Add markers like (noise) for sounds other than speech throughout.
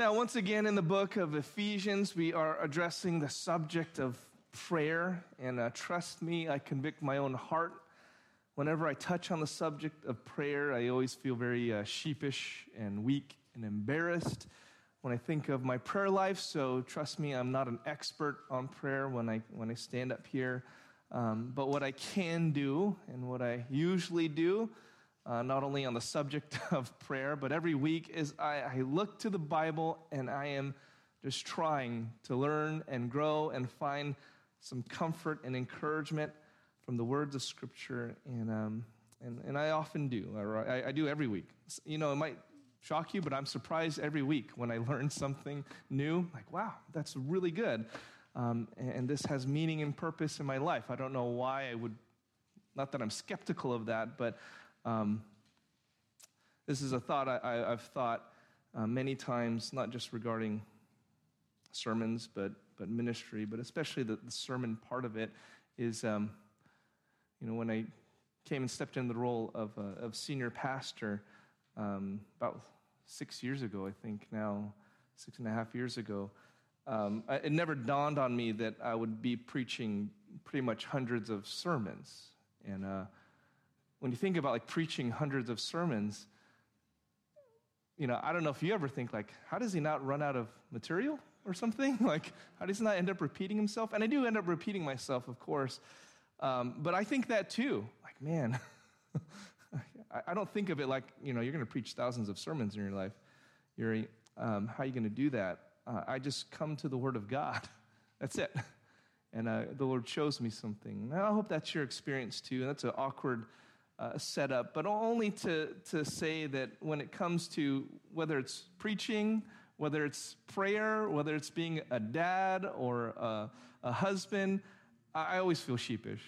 Now, once again, in the book of Ephesians, we are addressing the subject of prayer. And uh, trust me, I convict my own heart. Whenever I touch on the subject of prayer, I always feel very uh, sheepish and weak and embarrassed when I think of my prayer life. So trust me, I'm not an expert on prayer when I, when I stand up here. Um, but what I can do and what I usually do uh, not only on the subject (laughs) of prayer, but every week is I, I look to the Bible and I am just trying to learn and grow and find some comfort and encouragement from the words of Scripture. And, um, and, and I often do. I, I do every week. You know, it might shock you, but I'm surprised every week when I (laughs) learn something new. Like, wow, that's really good. Um, and, and this has meaning and purpose in my life. I don't know why I would, not that I'm skeptical of that, but um, this is a thought I, have thought uh, many times, not just regarding sermons, but, but ministry, but especially the, the sermon part of it is, um, you know, when I came and stepped into the role of, uh, of senior pastor um, about six years ago, I think now, six and a half years ago, um, it never dawned on me that I would be preaching pretty much hundreds of sermons. And uh, when you think about like preaching hundreds of sermons, you know, I don't know if you ever think like, how does he not run out of material or something? (laughs) Like, how does he not end up repeating himself? And I do end up repeating myself, of course. Um, but I think that too. Like, man, (laughs) I don't think of it like, you know, you're going to preach thousands of sermons in your life. You're, um, how are you going to do that? Uh, I just come to the Word of God. (laughs) That's it. And uh, the Lord shows me something. And I hope that's your experience too. And that's an awkward uh, setup, but only to, to say that when it comes to whether it's preaching, whether it's prayer, whether it's being a dad or a, a husband, I always feel sheepish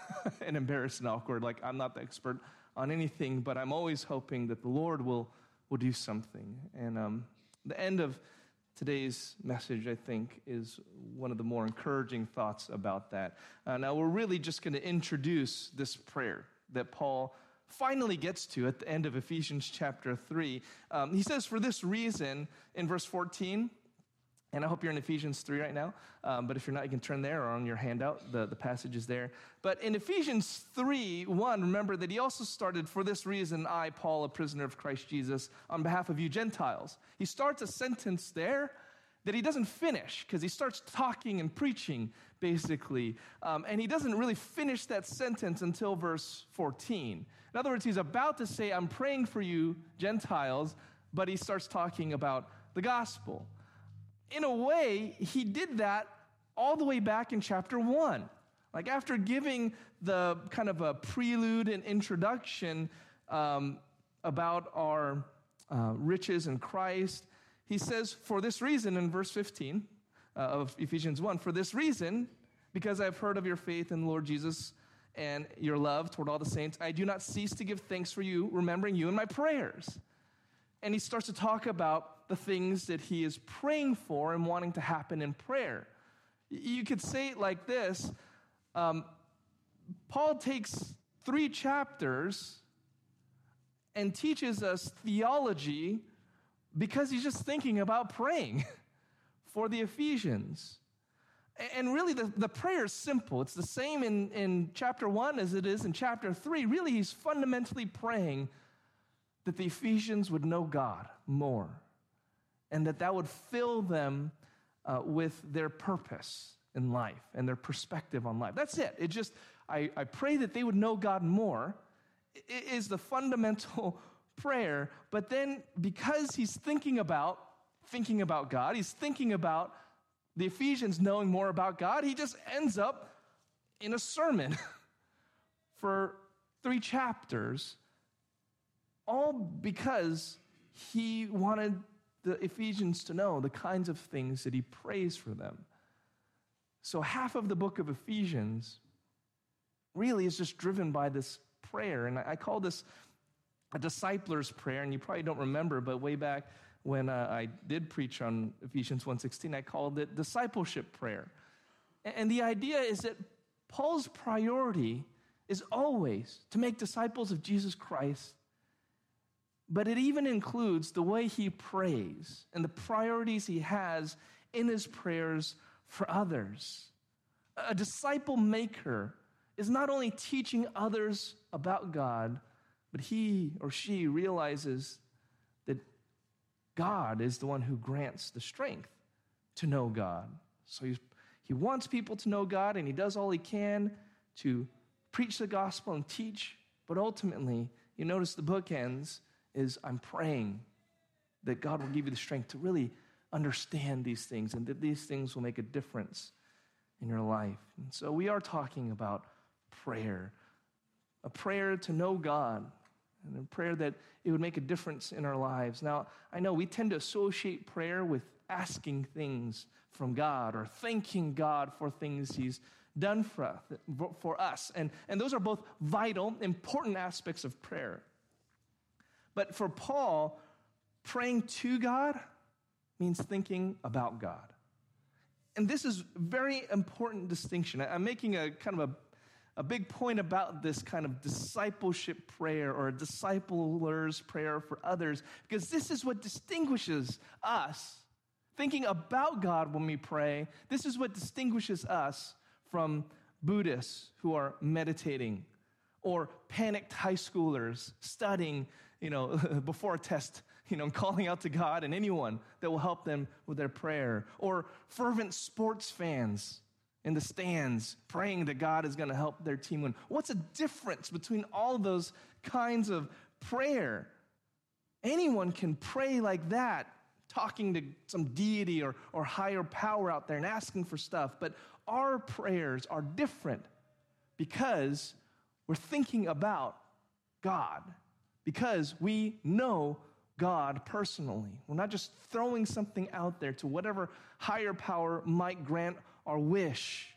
(laughs) and embarrassed and awkward. Like I'm not the expert on anything, but I'm always hoping that the Lord will, will do something. And um, the end of today's message, I think, is one of the more encouraging thoughts about that. Uh, now, we're really just going to introduce this prayer that Paul finally gets to at the end of Ephesians chapter 3. Um, he says, For this reason, in verse 14, and I hope you're in Ephesians 3 right now, um, but if you're not, you can turn there or on your handout. The, the passage is there. But in Ephesians 3 1, remember that he also started, For this reason, I, Paul, a prisoner of Christ Jesus, on behalf of you Gentiles. He starts a sentence there that he doesn't finish because he starts talking and preaching, basically. Um, and he doesn't really finish that sentence until verse 14. In other words, he's about to say, I'm praying for you, Gentiles, but he starts talking about the gospel. In a way, he did that all the way back in chapter 1. Like after giving the kind of a prelude and introduction um, about our uh, riches in Christ he says, For this reason, in verse 15 uh, of Ephesians 1, for this reason, because I've heard of your faith in the Lord Jesus and your love toward all the saints, I do not cease to give thanks for you, remembering you in my prayers. And he starts to talk about the things that he is praying for and wanting to happen in prayer. You could say it like this um, Paul takes three chapters and teaches us theology because he's just thinking about praying (laughs) for the Ephesians. And really, the, the prayer is simple. It's the same in, in chapter 1 as it is in chapter 3. Really, he's fundamentally praying that the Ephesians would know God more and that that would fill them uh, with their purpose in life and their perspective on life. That's it. It just, I, I pray that they would know God more. It is the fundamental (laughs) prayer, but then because he's thinking about thinking about God, he's thinking about the Ephesians knowing more about God, he just ends up in a sermon (laughs) for 3 chapters all because he wanted the Ephesians to know the kinds of things that he prays for them. So, half of the book of Ephesians really is just driven by this prayer. And I call this a discipler's prayer, and you probably don't remember, but way back when uh, I did preach on Ephesians 1.16, I called it discipleship prayer. And the idea is that Paul's priority is always to make disciples of Jesus Christ but it even includes the way he prays and the priorities he has in his prayers for others. A disciple maker is not only teaching others about God, but he or she realizes that God is the one who grants the strength to know God. So he wants people to know God, and he does all he can to preach the gospel and teach. But ultimately, you notice the book ends is I'm praying that God will give you the strength to really understand these things and that these things will make a difference in your life. And so we are talking about prayer a prayer to know God, and prayer that it would make a difference in our lives. Now, I know we tend to associate prayer with asking things from God or thanking God for things He's done for us. For us. And, and those are both vital, important aspects of prayer. But for Paul, praying to God means thinking about God. And this is a very important distinction. I'm making a kind of a, a big point about this kind of discipleship prayer or a discipler's prayer for others, because this is what distinguishes us. Thinking about God when we pray, this is what distinguishes us from Buddhists who are meditating or panicked high schoolers studying you know, (laughs) before a test, you know, (laughs) calling out to God and anyone that will help them with their prayer. Or fervent sports fans in the stands praying that God is going to help their team win. What's the difference between all those kinds of prayer? Anyone can pray like that, talking to some deity or, or higher power out there and asking for stuff. But our prayers are different because we're thinking about God because we know God personally. We're not just throwing something out there to whatever higher power might grant our wish.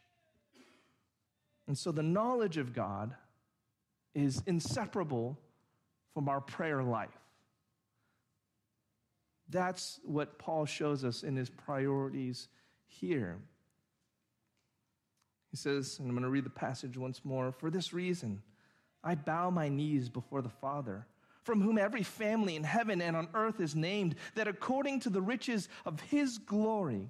And so the knowledge of God is inseparable from our prayer life. That's what Paul shows us in his priorities here. He says, and I'm going to read the passage once more for this reason, I bow my knees before the Father from whom every family in heaven and on earth is named, that according to the riches of his glory,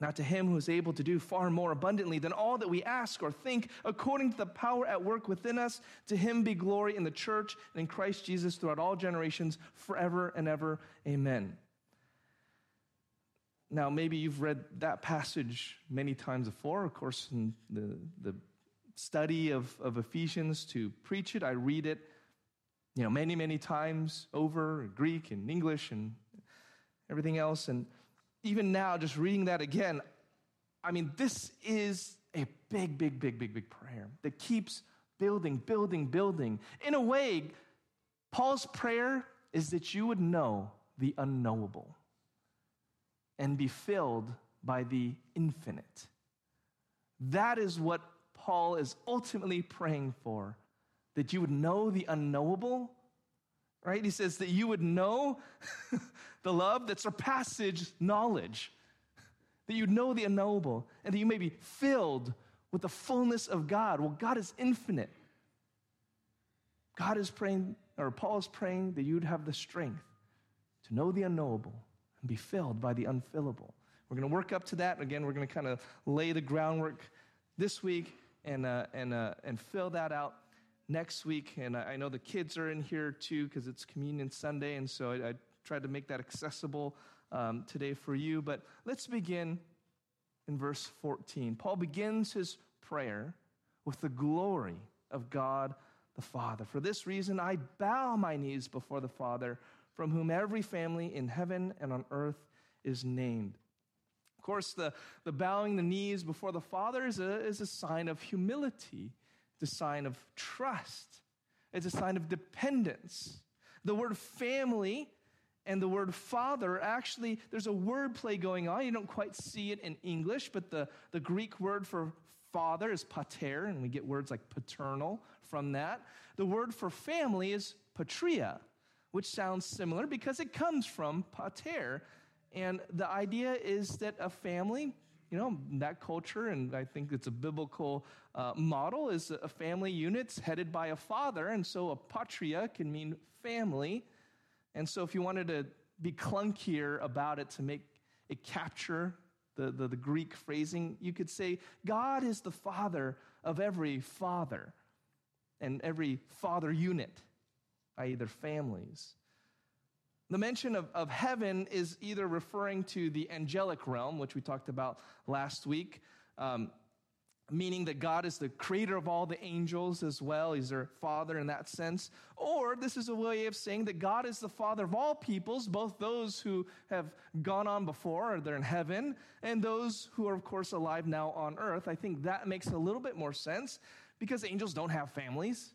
Now, to him who is able to do far more abundantly than all that we ask or think, according to the power at work within us, to him be glory in the church and in Christ Jesus throughout all generations, forever and ever. Amen. Now, maybe you've read that passage many times before. Of course, in the, the study of, of Ephesians to preach it. I read it, you know, many, many times over, Greek and English and everything else. And even now, just reading that again, I mean, this is a big, big, big, big, big prayer that keeps building, building, building. In a way, Paul's prayer is that you would know the unknowable and be filled by the infinite. That is what Paul is ultimately praying for that you would know the unknowable, right? He says that you would know (laughs) the love that surpasses knowledge, that you'd know the unknowable, and that you may be filled with the fullness of God. Well, God is infinite. God is praying, or Paul is praying that you'd have the strength to know the unknowable and be filled by the unfillable. We're going to work up to that. Again, we're going to kind of lay the groundwork this week and, uh, and, uh, and fill that out next week. And I know the kids are in here too because it's Communion Sunday, and so I, I tried to make that accessible um, today for you. But let's begin in verse 14. Paul begins his prayer with the glory of God the Father. For this reason, I bow my knees before the Father, from whom every family in heaven and on earth is named Of course, the, the bowing the knees before the Father is a, is a sign of humility, a sign of trust, it's a sign of dependence. The word family and the word father actually, there's a word play going on. You don't quite see it in English, but the, the Greek word for father is pater, and we get words like paternal from that. The word for family is patria, which sounds similar because it comes from pater. And the idea is that a family, you know, that culture, and I think it's a biblical uh, model, is a family unit headed by a father. And so a patria can mean family. And so if you wanted to be clunkier about it to make it capture the, the, the Greek phrasing, you could say, God is the father of every father and every father unit, i.e., their families. The mention of, of heaven is either referring to the angelic realm, which we talked about last week, um, meaning that God is the creator of all the angels as well. He's their father in that sense. Or this is a way of saying that God is the father of all peoples, both those who have gone on before, or they're in heaven, and those who are, of course, alive now on earth. I think that makes a little bit more sense because angels don't have families.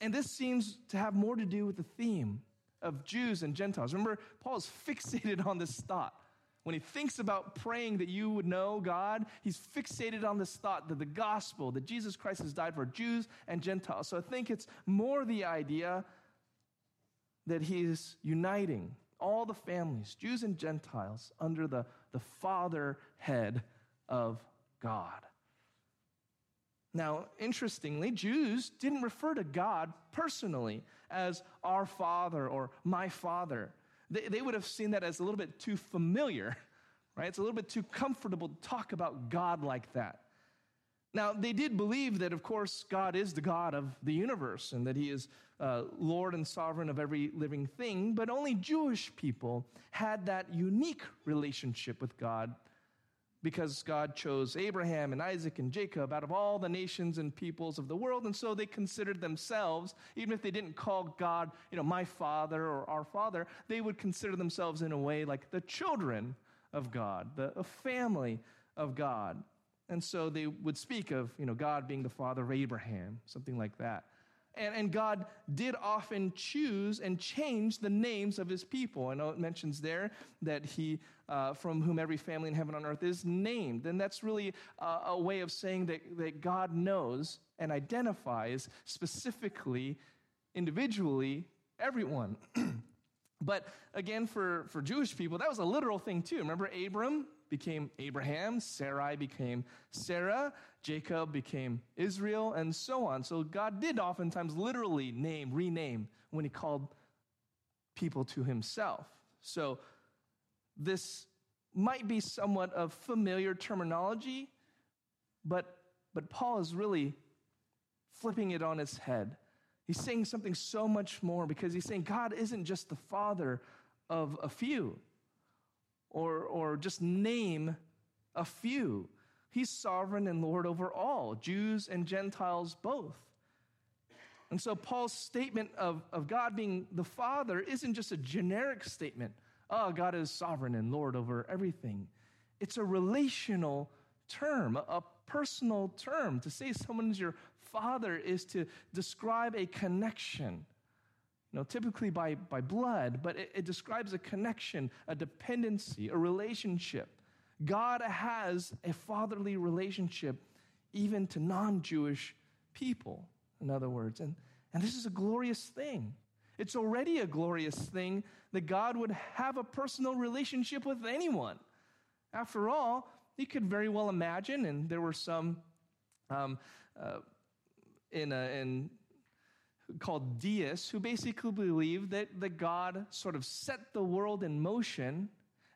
And this seems to have more to do with the theme of Jews and Gentiles. Remember, Paul is fixated on this thought. When he thinks about praying that you would know God, he's fixated on this thought that the gospel, that Jesus Christ has died for Jews and Gentiles. So I think it's more the idea that he's uniting all the families, Jews and Gentiles, under the, the father head of God. Now, interestingly, Jews didn't refer to God personally as our Father or my Father. They, they would have seen that as a little bit too familiar, (laughs) right? It's a little bit too comfortable to talk about God like that. Now, they did believe that, of course, God is the God of the universe and that He is uh, Lord and sovereign of every living thing, but only Jewish people had that unique relationship with God because God chose Abraham and Isaac and Jacob out of all the nations and peoples of the world. And so they considered themselves, even if they didn't call God, you know, my father or our father, they would consider themselves in a way like the children of God, the family of God. And so they would speak of, you know, God being the father of Abraham, something like that. And, and God did often choose and change the names of his people. I know it mentions there that he, uh, from whom every family in heaven and on earth is named. And that's really uh, a way of saying that, that God knows and identifies specifically, individually, everyone. (clears throat) but again, for, for Jewish people, that was a literal thing too. Remember Abram? Became Abraham, Sarai became Sarah, Jacob became Israel, and so on. So God did oftentimes literally name, rename when he called people to himself. So this might be somewhat of familiar terminology, but, but Paul is really flipping it on its head. He's saying something so much more because he's saying God isn't just the father of a few or, or just name a few. He's sovereign and Lord over all, Jews and Gentiles both. And so Paul's statement of, of God being the Father isn't just a generic statement. Oh, God is sovereign and Lord over everything. It's a relational term, a personal term. To say someone is your father is to describe a connection know, typically by, by blood, but it, it describes a connection, a dependency, a relationship. God has a fatherly relationship even to non Jewish people, in other words. And, and this is a glorious thing. It's already a glorious thing that God would have a personal relationship with anyone. After all, you could very well imagine, and there were some um, uh, in, a, in called deists who basically believe that, that God sort of set the world in motion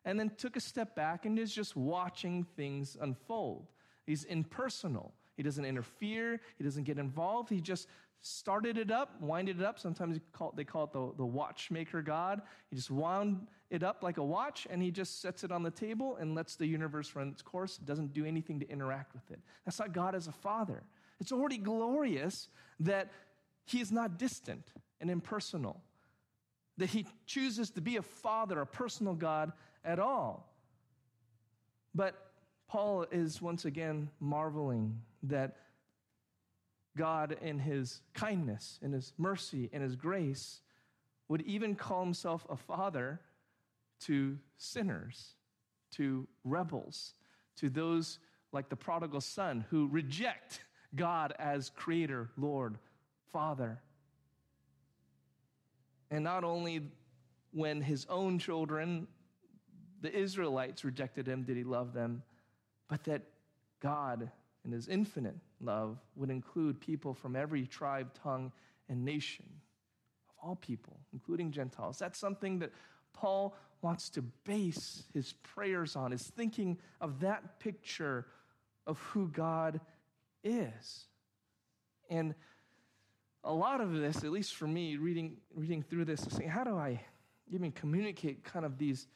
and then took a step back and is just watching things unfold. He's impersonal. He doesn't interfere. He doesn't get involved. He just started it up, winded it up. Sometimes call it, they call it the, the watchmaker God. He just wound it up like a watch and he just sets it on the table and lets the universe run its course. Doesn't do anything to interact with it. That's not God as a father. It's already glorious that he is not distant and impersonal, that he chooses to be a father, a personal God at all. But Paul is once again marveling that God, in his kindness, in his mercy, in his grace, would even call himself a father to sinners, to rebels, to those like the prodigal son who reject God as creator, Lord, Father. And not only when his own children, the Israelites, rejected him, did he love them, but that God, in his infinite love, would include people from every tribe, tongue, and nation of all people, including Gentiles. That's something that Paul wants to base his prayers on, is thinking of that picture of who God is. And a lot of this, at least for me, reading, reading through this, is saying, how do I even communicate kind of these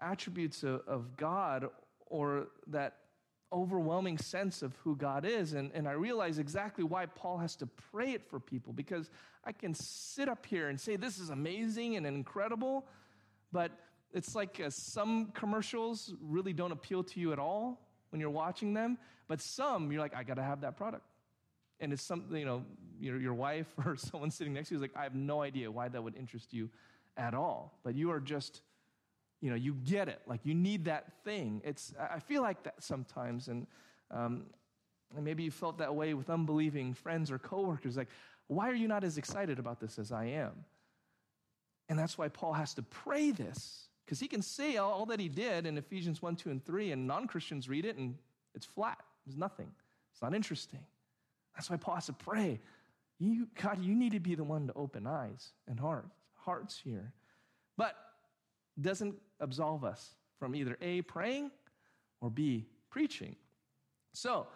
attributes of, of God or that overwhelming sense of who God is. And, and I realize exactly why Paul has to pray it for people because I can sit up here and say this is amazing and incredible, but it's like uh, some commercials really don't appeal to you at all when you're watching them, but some you're like, I got to have that product. And it's something, you know, your, your wife (laughs) or someone sitting next to you is like, I have no idea why that would interest you at all. But you are just, you know, you get it. Like you need that thing. It's, I feel like that sometimes. And, um, and maybe you felt that way with unbelieving friends or coworkers. Like, why are you not as excited about this as I am? And that's why Paul has to pray this because he can say all, all, that he did in Ephesians 1, 2, and 3, and non Christians read it and it's flat. There's nothing. It's not interesting. That's why Paul has to pray. You, God, you need to be the one to open eyes and heart, hearts here. But doesn't absolve us from either A, praying, or B, preaching. So,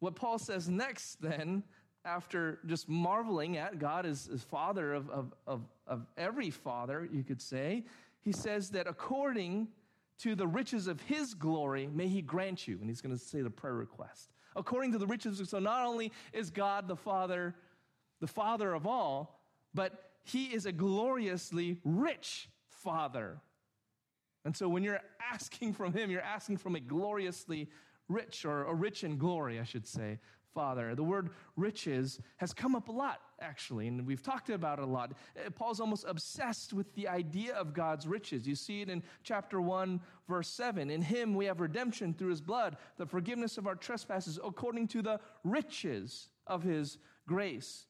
what Paul says next then, after just marveling at God as, as father of, of, of, of every father, you could say, he says that according to the riches of his glory, may he grant you. And he's going to say the prayer request. According to the riches, so not only is God the Father, the Father of all, but he is a gloriously rich Father. And so when you're asking from him, you're asking from a gloriously rich, or, or rich in glory, I should say, Father. The word riches has come up a lot, actually, and we've talked about it a lot. Uh, Paul's almost obsessed with the idea of God's riches. You see it in chapter 1, verse 7. In him we have redemption through his blood, the forgiveness of our trespasses, according to the riches of his grace.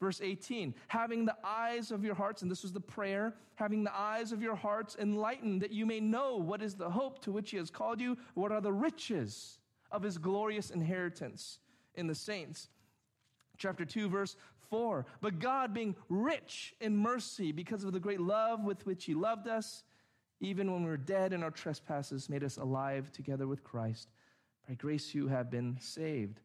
Verse 18, having the eyes of your hearts, and this was the prayer, having the eyes of your hearts enlightened, that you may know what is the hope to which he has called you, what are the riches of his glorious inheritance in the saints. Chapter 2, verse 4. But God, being rich in mercy because of the great love with which He loved us, even when we were dead in our trespasses, made us alive together with Christ. By grace you have been saved.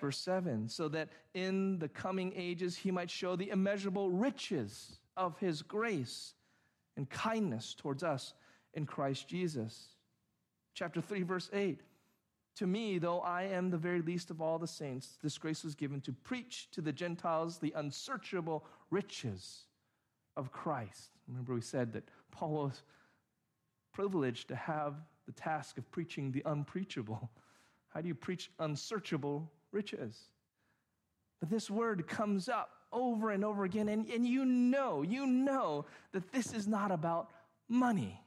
Verse 7 so that in the coming ages he might show the immeasurable riches of his grace and kindness towards us in Christ Jesus. Chapter 3, verse 8 to me, though I am the very least of all the saints, this grace was given to preach to the Gentiles the unsearchable riches of Christ. Remember, we said that Paul was privileged to have the task of preaching the unpreachable. How do you preach unsearchable riches? But this word comes up over and over again, and, and you know, you know that this is not about money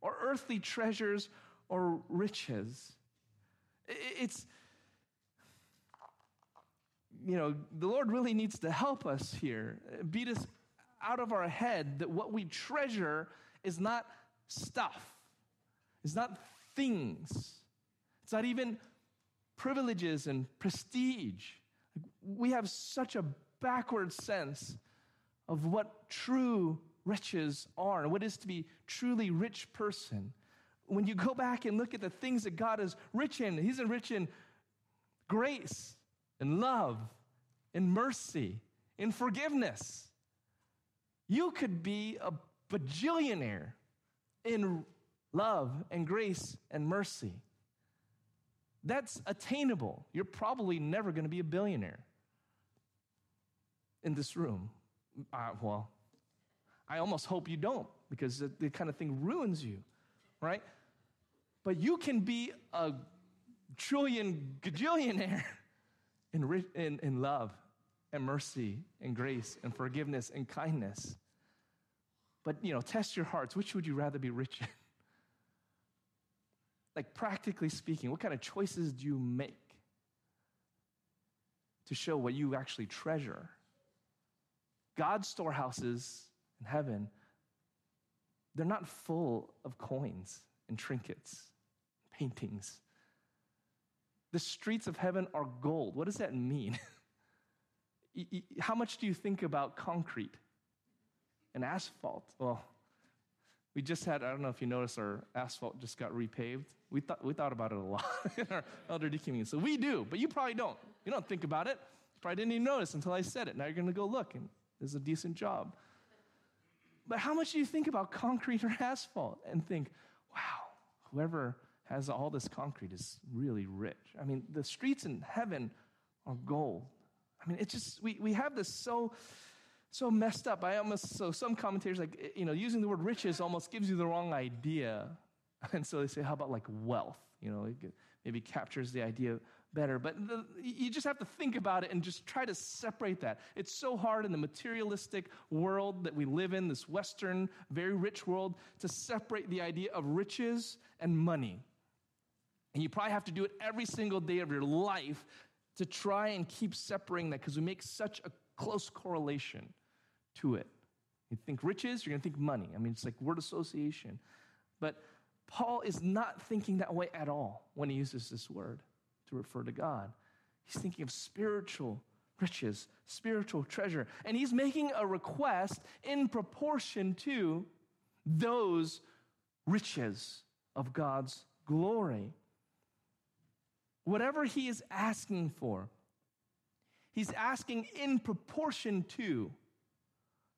or earthly treasures or riches. It's, you know, the Lord really needs to help us here, uh, beat us out of our head that what we treasure is not stuff, it's not things, it's not even privileges and prestige. We have such a backward sense of what true riches are and what is to be truly rich person when you go back and look at the things that God is rich in, He's rich in grace and love and mercy and forgiveness. You could be a bajillionaire in love and grace and mercy. That's attainable. You're probably never going to be a billionaire in this room. Uh, well, I almost hope you don't because the, the kind of thing ruins you, right? But you can be a trillion gajillionaire (laughs) in, in, in love and mercy and grace and forgiveness and kindness. But, you know, test your hearts. Which would you rather be rich in? (laughs) like, practically speaking, what kind of choices do you make to show what you actually treasure? God's storehouses in heaven, they're not full of coins and trinkets, paintings. The streets of heaven are gold. What does that mean? (laughs) How much do you think about concrete and asphalt? Well, we just had, I don't know if you noticed, our asphalt just got repaved. We thought, we thought about it a lot (laughs) in our elderly community. So we do, but you probably don't. You don't think about it. You probably didn't even notice until I said it. Now you're going to go look, and there's a decent job. But how much do you think about concrete or (laughs) asphalt and think, wow, whoever has all this concrete is really rich? I mean, the streets in heaven are gold. I mean, it's just, we, we have this so, so messed up. I almost, so some commentators, like, eh, you know, using the word riches almost gives you the wrong idea. (laughs) And so they say, how about like wealth? You know, it maybe captures the idea better. But the, you just have to think about it and just try to separate that. It's so hard in the materialistic world that we live in, this Western, very rich world, to separate the idea of riches and money. And you probably have to do it every single day of your life to try and keep separating that because we make such a close correlation to it. You think riches, you're going to think money. I mean, it's like word association. But Paul is not thinking that way at all when he uses this word to refer to God. He's thinking of spiritual riches, spiritual treasure. And he's making a request in proportion to those riches of God's glory. Whatever he is asking for, he's asking in proportion to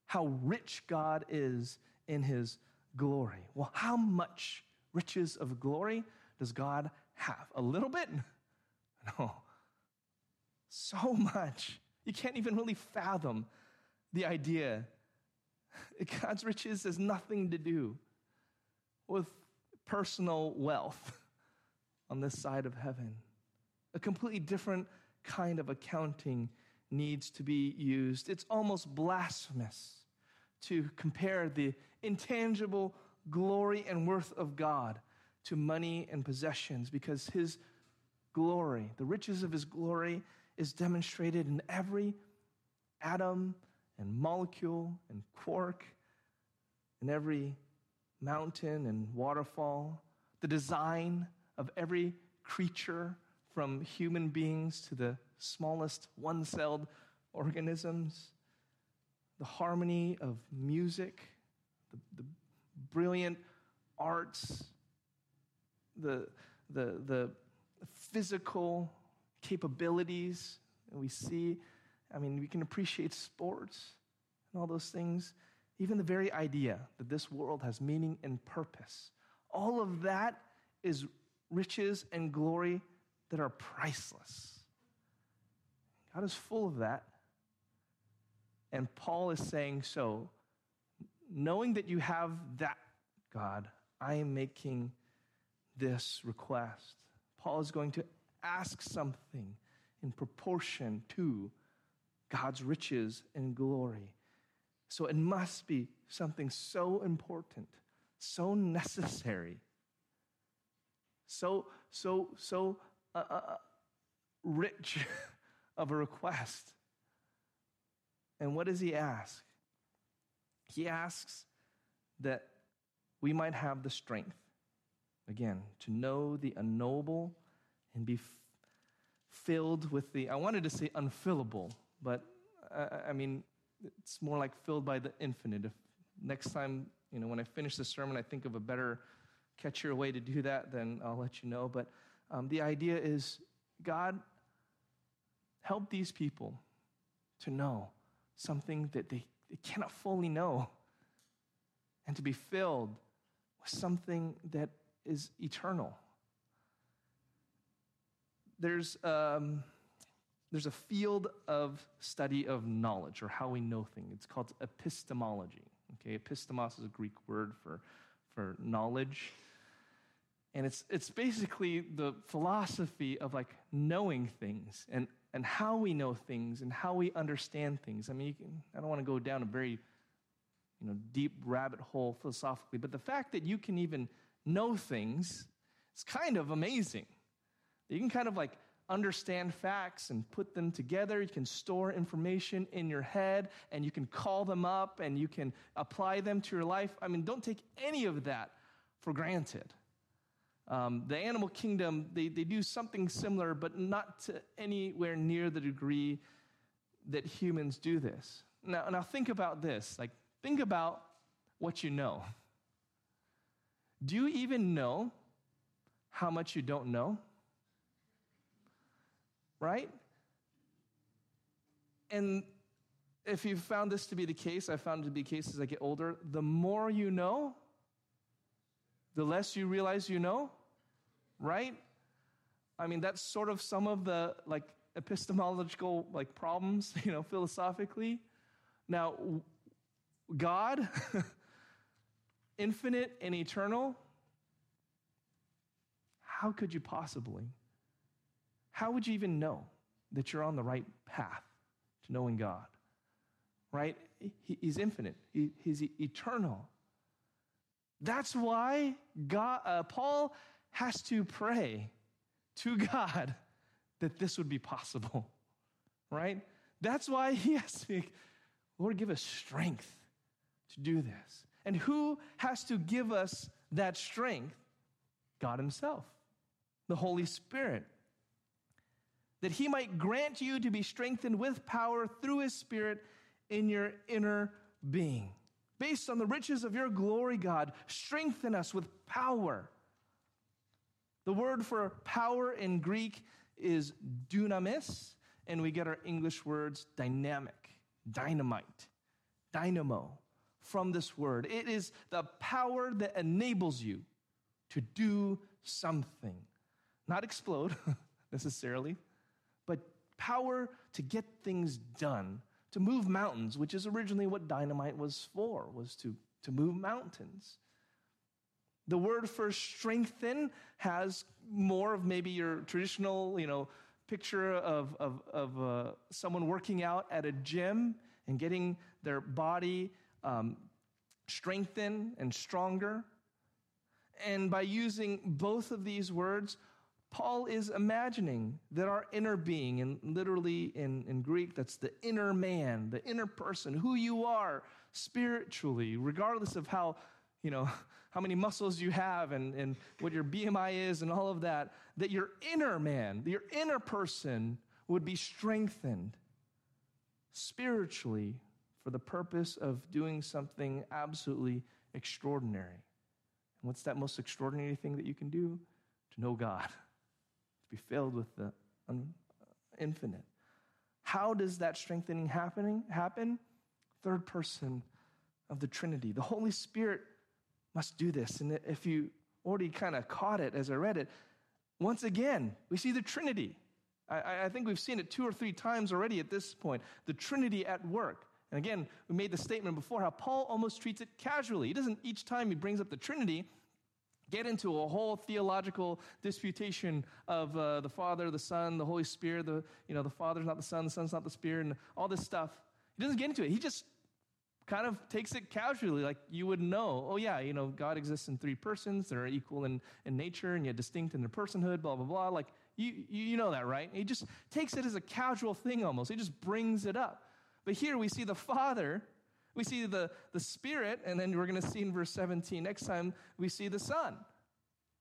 how rich God is in his glory. Well, how much riches of glory does God have? A little bit? (laughs) No. So much. You can't even really fathom the idea. (laughs) God's riches has nothing to do with personal wealth (laughs) on this side of heaven. A completely different kind of accounting needs to be used. It's almost blasphemous to compare the intangible glory and worth of God to money and possessions because his glory, the riches of his glory, is demonstrated in every atom and molecule and quark, in every mountain and waterfall, the design of every creature from human beings to the smallest one celled organisms, the harmony of music, the, the brilliant arts, the, the, the physical capabilities that we see. I mean, we can appreciate sports and all those things. Even the very idea that this world has meaning and purpose. All of that is riches and glory that are priceless. God is full of that. And Paul is saying, so, knowing that you have that, God, I am making this request. Paul is going to ask something in proportion to God's riches and glory. So it must be something so important, so necessary, so, so, so uh, uh, uh, rich (laughs) of a request. And what does he ask? He asks that we might have the strength, again, to know the unknowable and be f- filled with the, I wanted to say unfillable, but uh, I mean, it's more like filled by the infinite. If next time, you know, when I finish the sermon, I think of a better, catchier way to do that, then I'll let you know. But um, the idea is God, help these people to know something that they, they cannot fully know and to be filled with something that is eternal. There's, um, there's a field of study of knowledge or how we know things. It's called epistemology. Okay, epistemos is a Greek word for, for knowledge. And it's, it's basically the philosophy of like knowing things and, and how we know things and how we understand things. I mean, can, I don't want to go down a very you you know, deep rabbit hole philosophically, but the fact that you can even know things, it's kind of amazing. You can kind of like understand facts and put them together. You can store information in your head and you can call them up and you can apply them to your life. I mean, don't take any of that for granted. Um, the animal kingdom, they, they do something similar, but not to anywhere near the degree that humans do this. Now, now think about this. Like, think about what you know. Do you even know how much you don't know? Right? And if you've found this to be the case, I found it to be the case as I get older, the more you know, the less you realize you know, right? I mean, that's sort of some of the like epistemological like problems, (laughs) you know, philosophically. Now, God, (laughs) infinite and eternal, how could you possibly? How would you even know that you're on the right path to knowing God? Right? He's infinite, he's eternal. That's why God, uh, Paul has to pray to God (laughs) that this would be possible, (laughs) right? That's why he has to Lord, give us strength to do this. And who has to give us that strength? God Himself, the Holy Spirit. That He might grant you to be strengthened with power through His Spirit in your inner being. Based on the riches of your glory, God, strengthen us with power. The word for power in Greek is dunamis, and we get our English words dynamic, dynamite, dynamo from this word. It is the power that enables you to do something, not explode (laughs) necessarily, but power to get things done, to move mountains, which is originally what dynamite was for, was to, to move mountains. The word for strengthen has more of maybe your traditional, you know, picture of, of, of uh, someone working out at a gym and getting their body um, strengthened and stronger. And by using both of these words, Paul is imagining that our inner being, and literally in, in Greek, that's the inner man, the inner person, who you are spiritually, regardless of how, you know, (laughs) how many muscles you have and, and what your BMI is and all of that, that your inner man, your inner person would be strengthened spiritually for the purpose of doing something absolutely extraordinary. And what's that most extraordinary thing that you can do? To know God, (laughs) to be filled with the uh, infinite. How does that strengthening happening happen? Third person of the Trinity. The Holy Spirit must do this. And if you already kind of caught it as I read it, once again, we see the Trinity. I, I, think we've seen it two or three times already at this point. The Trinity at work. And again, we made the statement before how Paul almost treats it casually. He doesn't, each time he brings up the Trinity, get into a whole theological disputation of uh, the Father, the Son, the Holy Spirit, the, you know, the Father's not the Son, the Son's not the Spirit, and all this stuff. He doesn't get into it. He just kind of takes it casually, like you would know, oh, yeah, you know, God exists in three persons. They're equal in, in nature and yet distinct in their personhood, blah, blah, blah. Like, you, you know that, right? He just takes it as a casual thing almost. He just brings it up. But here we see the Father, we see the, the Spirit, and then we're going to see in verse 17 next time, we see the Son.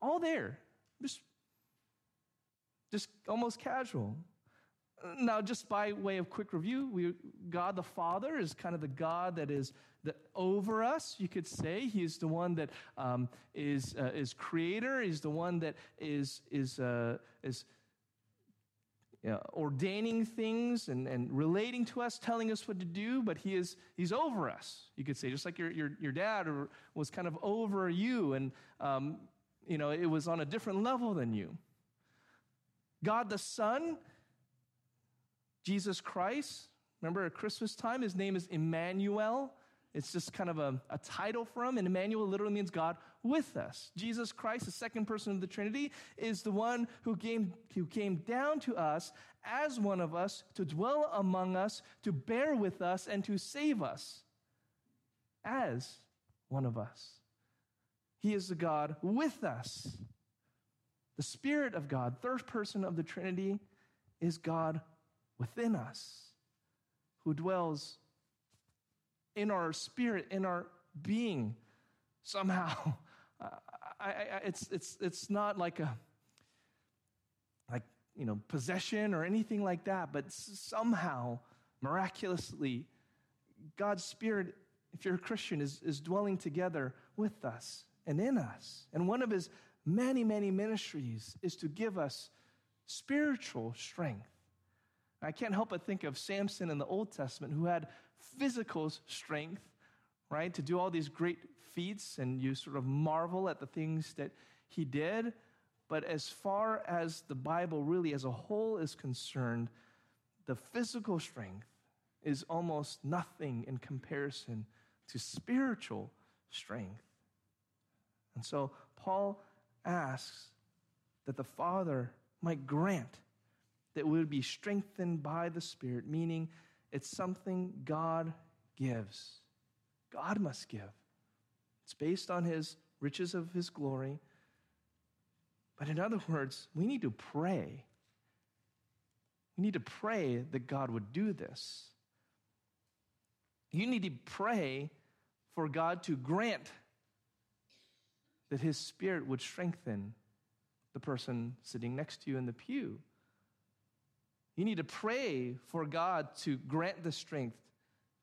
All there. Just, just almost casual. Now, just by way of quick review, we, God the Father is kind of the God that is the, over us, you could say. He's the one that um, is uh, is creator. He's the one that is, is, uh, is you know, ordaining things and, and relating to us, telling us what to do, but he is, he's over us, you could say, just like your, your, your dad was kind of over you, and um, you know, it was on a different level than you. God the Son Jesus Christ. Remember at Christmas time, his name is Emmanuel. It's just kind of a, a, title for him, and Emmanuel literally means God with us. Jesus Christ, the second person of the Trinity, is the one who came, who came down to us as one of us to dwell among us, to bear with us, and to save us. as one of us. He is the God with us. The Spirit of God, third person of the Trinity, is God within us, who dwells in our spirit, in our being. Somehow, (laughs) I, I, it's, it's, it's not like a like you know possession or anything like that, but somehow, miraculously, God's Spirit, if you're a Christian, is, is dwelling together with us and in us. And one of his many, many ministries is to give us spiritual strength. I can't help but think of Samson in the Old Testament who had physical strength, right, to do all these great feats, and you sort of marvel at the things that he did. But as far as the Bible really as a whole is concerned, the physical strength is almost nothing in comparison to spiritual strength. And so Paul asks that the Father might grant that we would be strengthened by the Spirit, meaning it's something God gives. God must give. It's based on his riches of his glory. But in other words, we need to pray. We need to pray that God would do this. You need to pray for God to grant that his spirit would strengthen the person sitting next to you in the pew. You need to pray for God to grant the strength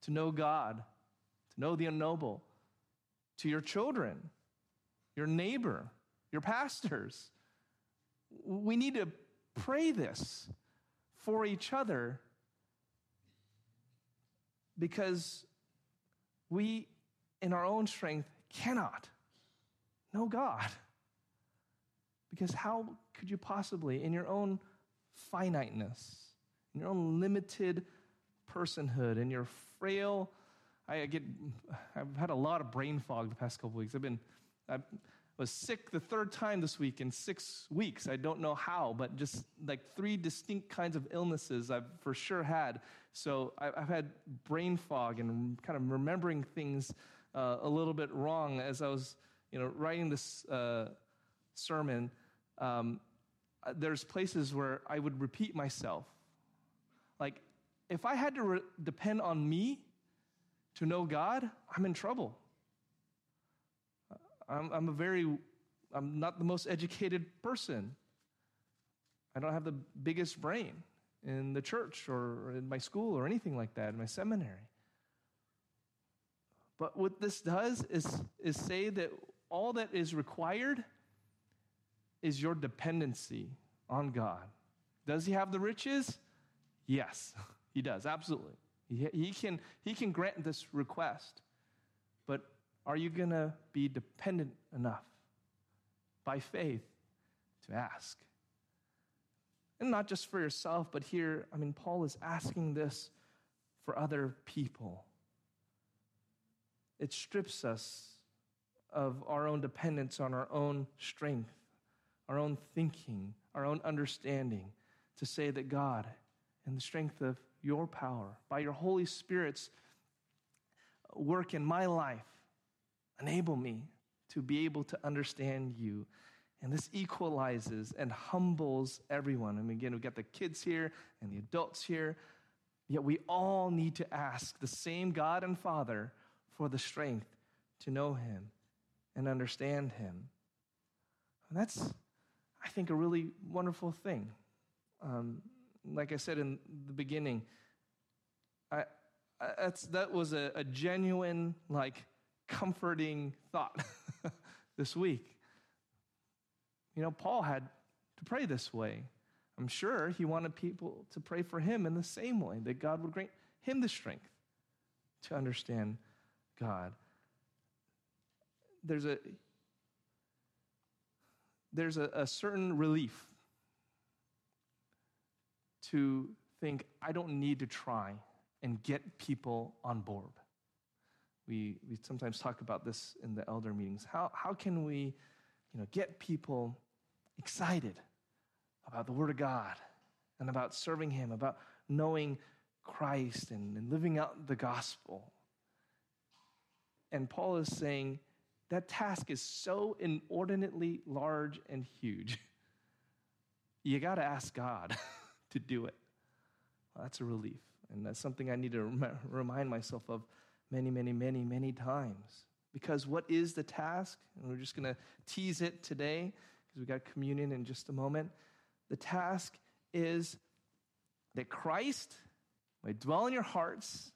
to know God, to know the unknowable, to your children, your neighbor, your pastors. We need to pray this for each other because we, in our own strength, cannot know God. Because how could you possibly, in your own finiteness, in your own limited personhood, in your frail, I get, I've had a lot of brain fog the past couple weeks. I've been, I was sick the third time this week in six weeks. I don't know how, but just like three distinct kinds of illnesses I've for sure had. So I've had brain fog and kind of remembering things uh, a little bit wrong as I was, you know, writing this uh, sermon. Um, Uh, there's places where I would repeat myself. Like, if I had to re- depend on me to know God, I'm in trouble. Uh, I'm, I'm a very, I'm not the most educated person. I don't have the biggest brain in the church or in my school or anything like that, in my seminary. But what this does is, is say that all that is required is your dependency on God. Does he have the riches? Yes, (laughs) he does, absolutely. He, he, can, he can grant this request. But are you going to be dependent enough by faith to ask? And not just for yourself, but here, I mean, Paul is asking this for other people. It strips us of our own dependence on our own strength, our own thinking, our own understanding, to say that God, in the strength of your power, by your Holy Spirit's work in my life, enable me to be able to understand you and this equalizes and humbles everyone. And again, we've got the kids here and the adults here. Yet we all need to ask the same God and Father for the strength to know Him and understand Him. And that's, I think, a really wonderful thing. Um, like I said in the beginning, I, I that was a, a genuine, like, comforting thought (laughs) this week. You know, Paul had to pray this way. I'm sure he wanted people to pray for him in the same way, that God would grant him the strength to understand God. There's a there's a, a certain relief to think I don't need to try and get people on board. We, we sometimes talk about this in the elder meetings. How, how can we you know, get people excited about the Word of God and about serving Him, about knowing Christ and, and living out the gospel. And Paul is saying that task is so inordinately large and huge. (laughs) You got to ask God (laughs) to do it. Well, that's a relief. And that's something I need to rem- remind myself of many, many, many, many times. Because what is the task? And we're just going to tease it today because we got communion in just a moment. The task is that Christ might dwell in your hearts,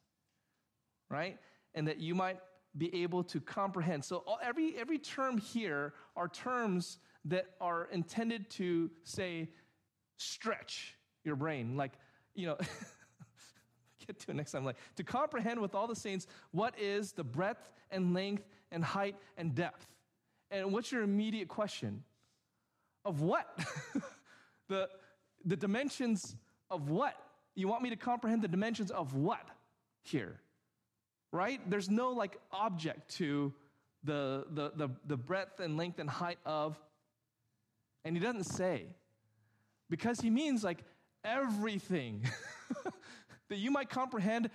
right? And that you might be able to comprehend. So every every term here are terms that are intended to say stretch your brain, like you know. (laughs) get to it next time. Like to comprehend with all the saints what is the breadth and length and height and depth. And what's your immediate question? Of what? (laughs) the the dimensions of what? You want me to comprehend the dimensions of what here? Right? There's no like object to the, the, the, the breadth and length and height of, and he doesn't say. Because he means like everything. (laughs) that you might comprehend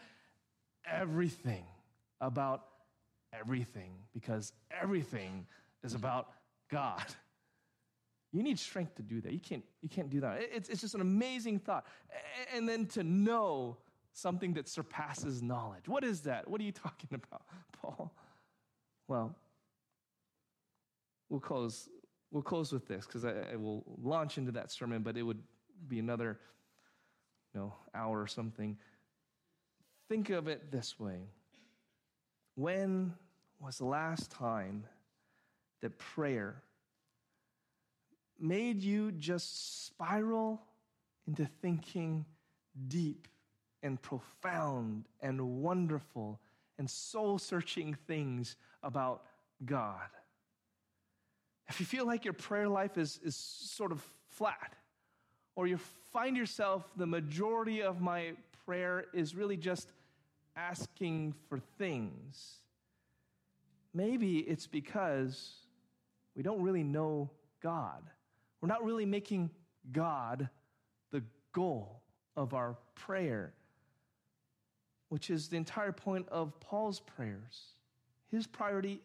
everything about everything, because everything is about God. You need strength to do that. You can't, you can't do that. It's, it's just an amazing thought. And then to know something that surpasses knowledge. What is that? What are you (laughs) talking about, Paul? Well, we'll close, we'll close with this because I, I will launch into that sermon, but it would be another you know, hour or something. Think of it this way When was the last time that prayer made you just spiral into thinking deep and profound and wonderful and soul searching things about God. If you feel like your prayer life is, is sort of flat, or you find yourself, the majority of my prayer is really just asking for things, maybe it's because we don't really know God. We're not really making God the goal of our prayer, which is the entire point of Paul's prayers. His priority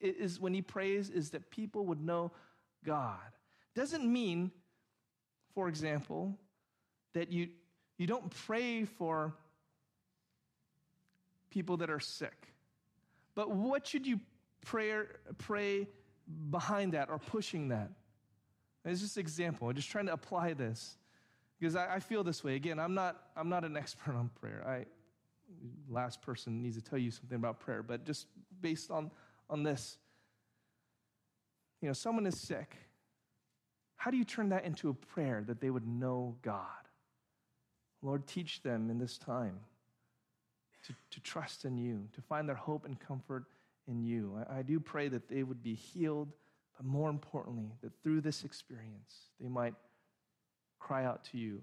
is when he prays is that people would know God. Doesn't mean, for example, that you, you don't pray for people that are sick. But what should you pray, pray behind that or pushing that? It's just an example. I'm just trying to apply this because I, I, feel this way. Again, I'm not, I'm not an expert on prayer. I, last person needs to tell you something about prayer, but just based on, on this, you know, someone is sick. How do you turn that into a prayer that they would know God? Lord, teach them in this time to, to trust in you, to find their hope and comfort in you. I, I do pray that they would be healed but more importantly, that through this experience, they might cry out to you.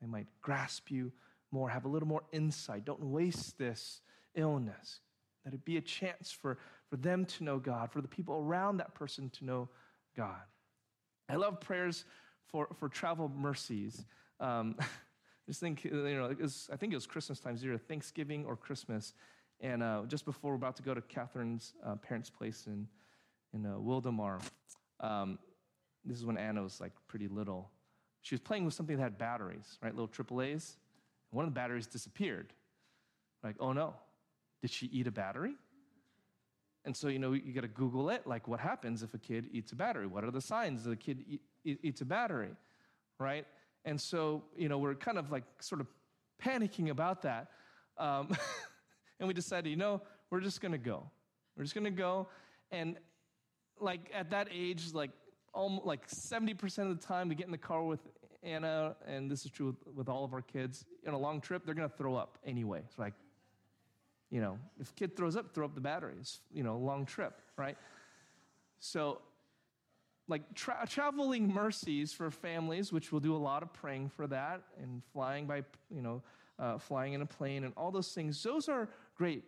They might grasp you more, have a little more insight. Don't waste this illness. That it be a chance for, for them to know God, for the people around that person to know God. I love prayers for, for travel mercies. Um, (laughs) just think, you know, was, I think it was Christmas time, either Thanksgiving or Christmas. And uh, just before we're about to go to Catherine's uh, parents' place in in uh, Wildomar. Um, this is when Anna was like pretty little. She was playing with something that had batteries, right? Little AAA's. One of the batteries disappeared. Like, oh no, did she eat a battery? And so, you know, you got to Google it. Like, what happens if a kid eats a battery? What are the signs that a kid eat, eat, eats a battery, right? And so, you know, we're kind of like sort of panicking about that. Um, (laughs) and we decided, you know, we're just going to go. We're just going to go. And like at that age, like almost like 70% of the time we get in the car with Anna, and this is true with, with all of our kids, in a long trip, they're going to throw up anyway. It's like, you know, if kid throws up, throw up the batteries, you know, long trip, right? So, like tra- traveling mercies for families, which we'll do a lot of praying for that, and flying by, you know, uh, flying in a plane and all those things, those are great.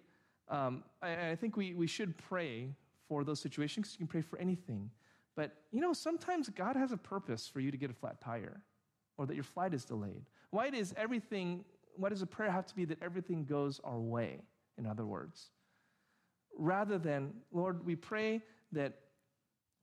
Um, I, I think we, we should pray for those situations because you can pray for anything. But, you know, sometimes God has a purpose for you to get a flat tire or that your flight is delayed. Why does everything, why does a prayer have to be that everything goes our way, in other words? rather than, Lord, we pray that,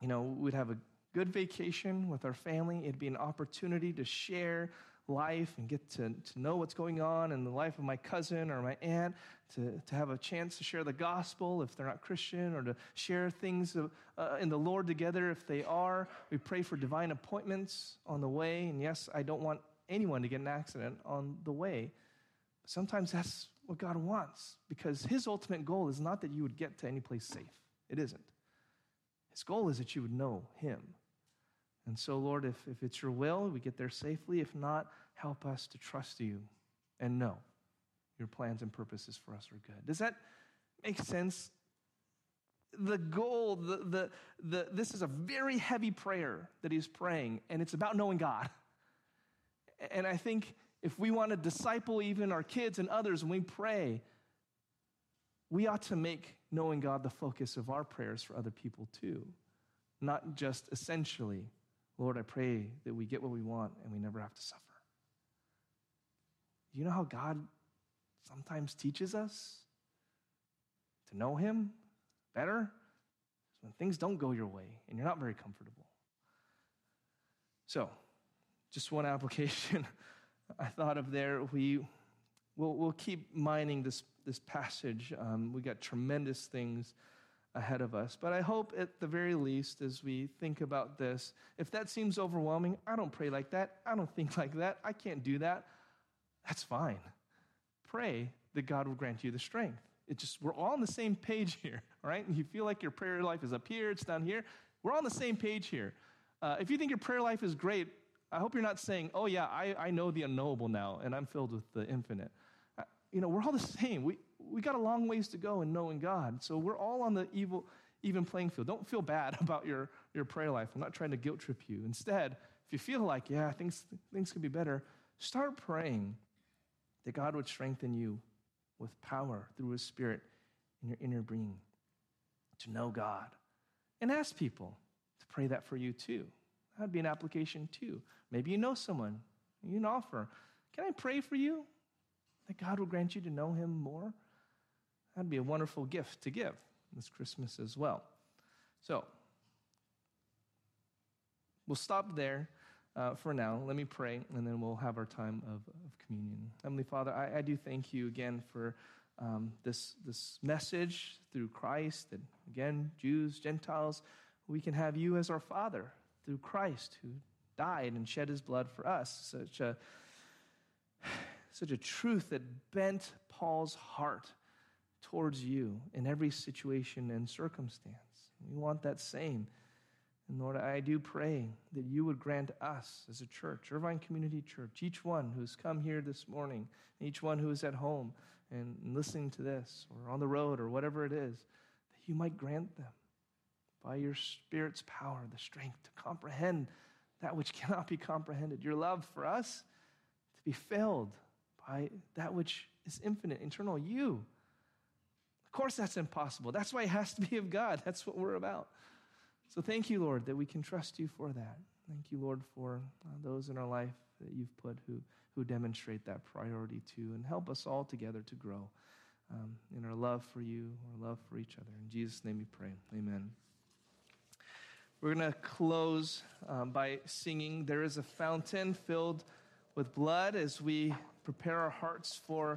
you know, we'd have a good vacation with our family. It'd be an opportunity to share life and get to, to know what's going on in the life of my cousin or my aunt, to, to have a chance to share the gospel if they're not Christian, or to share things uh, in the Lord together if they are. We pray for divine appointments on the way. And yes, I don't want anyone to get an accident on the way. But sometimes that's what God wants because His ultimate goal is not that you would get to any place safe. It isn't. His goal is that you would know Him. And so, Lord, if, if it's your will, we get there safely. If not, help us to trust you and know your plans and purposes for us are good. Does that make sense? The goal, the, the, the, this is a very heavy prayer that he's praying, and it's about knowing God. And I think if we want to disciple even our kids and others when we pray, we ought to make knowing God the focus of our prayers for other people too, not just essentially, Lord, I pray that we get what we want and we never have to suffer. You know how God sometimes teaches us to know Him better? When things don't go your way and you're not very comfortable. So, just one (laughs) application I thought of there. We we'll, we'll keep mining this this passage. Um, we got tremendous things ahead of us. But I hope at the very least, as we think about this, if that seems overwhelming, I don't pray like that. I don't (laughs) think like that. I can't do that. That's fine. Pray that God will grant you the strength. It just we're all on the same page (laughs) here, all right? And you feel like your prayer life is up here, it's down here. We're on the same page here. Uh, if you think your prayer life is great, I hope you're not saying, oh, yeah, I, I know the unknowable now and I'm filled with the infinite. Uh, you know, we're all the (laughs) same. We, we got a long ways to go in knowing God. So we're all on the evil, even playing field. Don't feel bad (laughs) about your, your prayer life. I'm not trying to guilt trip you. Instead, if you feel like, yeah, things, things could be better, start praying that God would strengthen you with power through His Spirit in your inner being to know God. And ask people to pray that for you too. That'd be an application too. Maybe you know someone, you can offer. Can I pray for you that God will grant you to know Him more? That'd be a wonderful gift to give this Christmas as well. So, we'll stop there uh, for now. Let me pray, and then we'll have our time of, of communion. Heavenly Father, I, I do thank you again for um, this, this message through Christ that, again, Jews, Gentiles, we can have you as our Father through Christ who died and shed his blood for us. Such a, such a truth that bent Paul's heart towards you in every situation and circumstance. We want that same. And Lord, I do pray that you would grant us as a church, Irvine Community Church, each one who's come here this morning, each one who is at home and listening to this or on the road or whatever it is, that you might grant them by your Spirit's power the strength to comprehend that which (laughs) cannot be comprehended. Your love for us to be filled by that which is infinite, eternal, you. Of course, that's impossible. That's why it has to be of God. (laughs) That's what we're about. So thank you, Lord, that we can trust you for that. Thank you, Lord, for uh, those in our life that you've put who, who demonstrate that priority too. And help us all together to grow um, in our love for you, our love for each other. In Jesus' name we pray. Amen. We're going to close um, by singing There is a Fountain Filled with Blood as we prepare our hearts for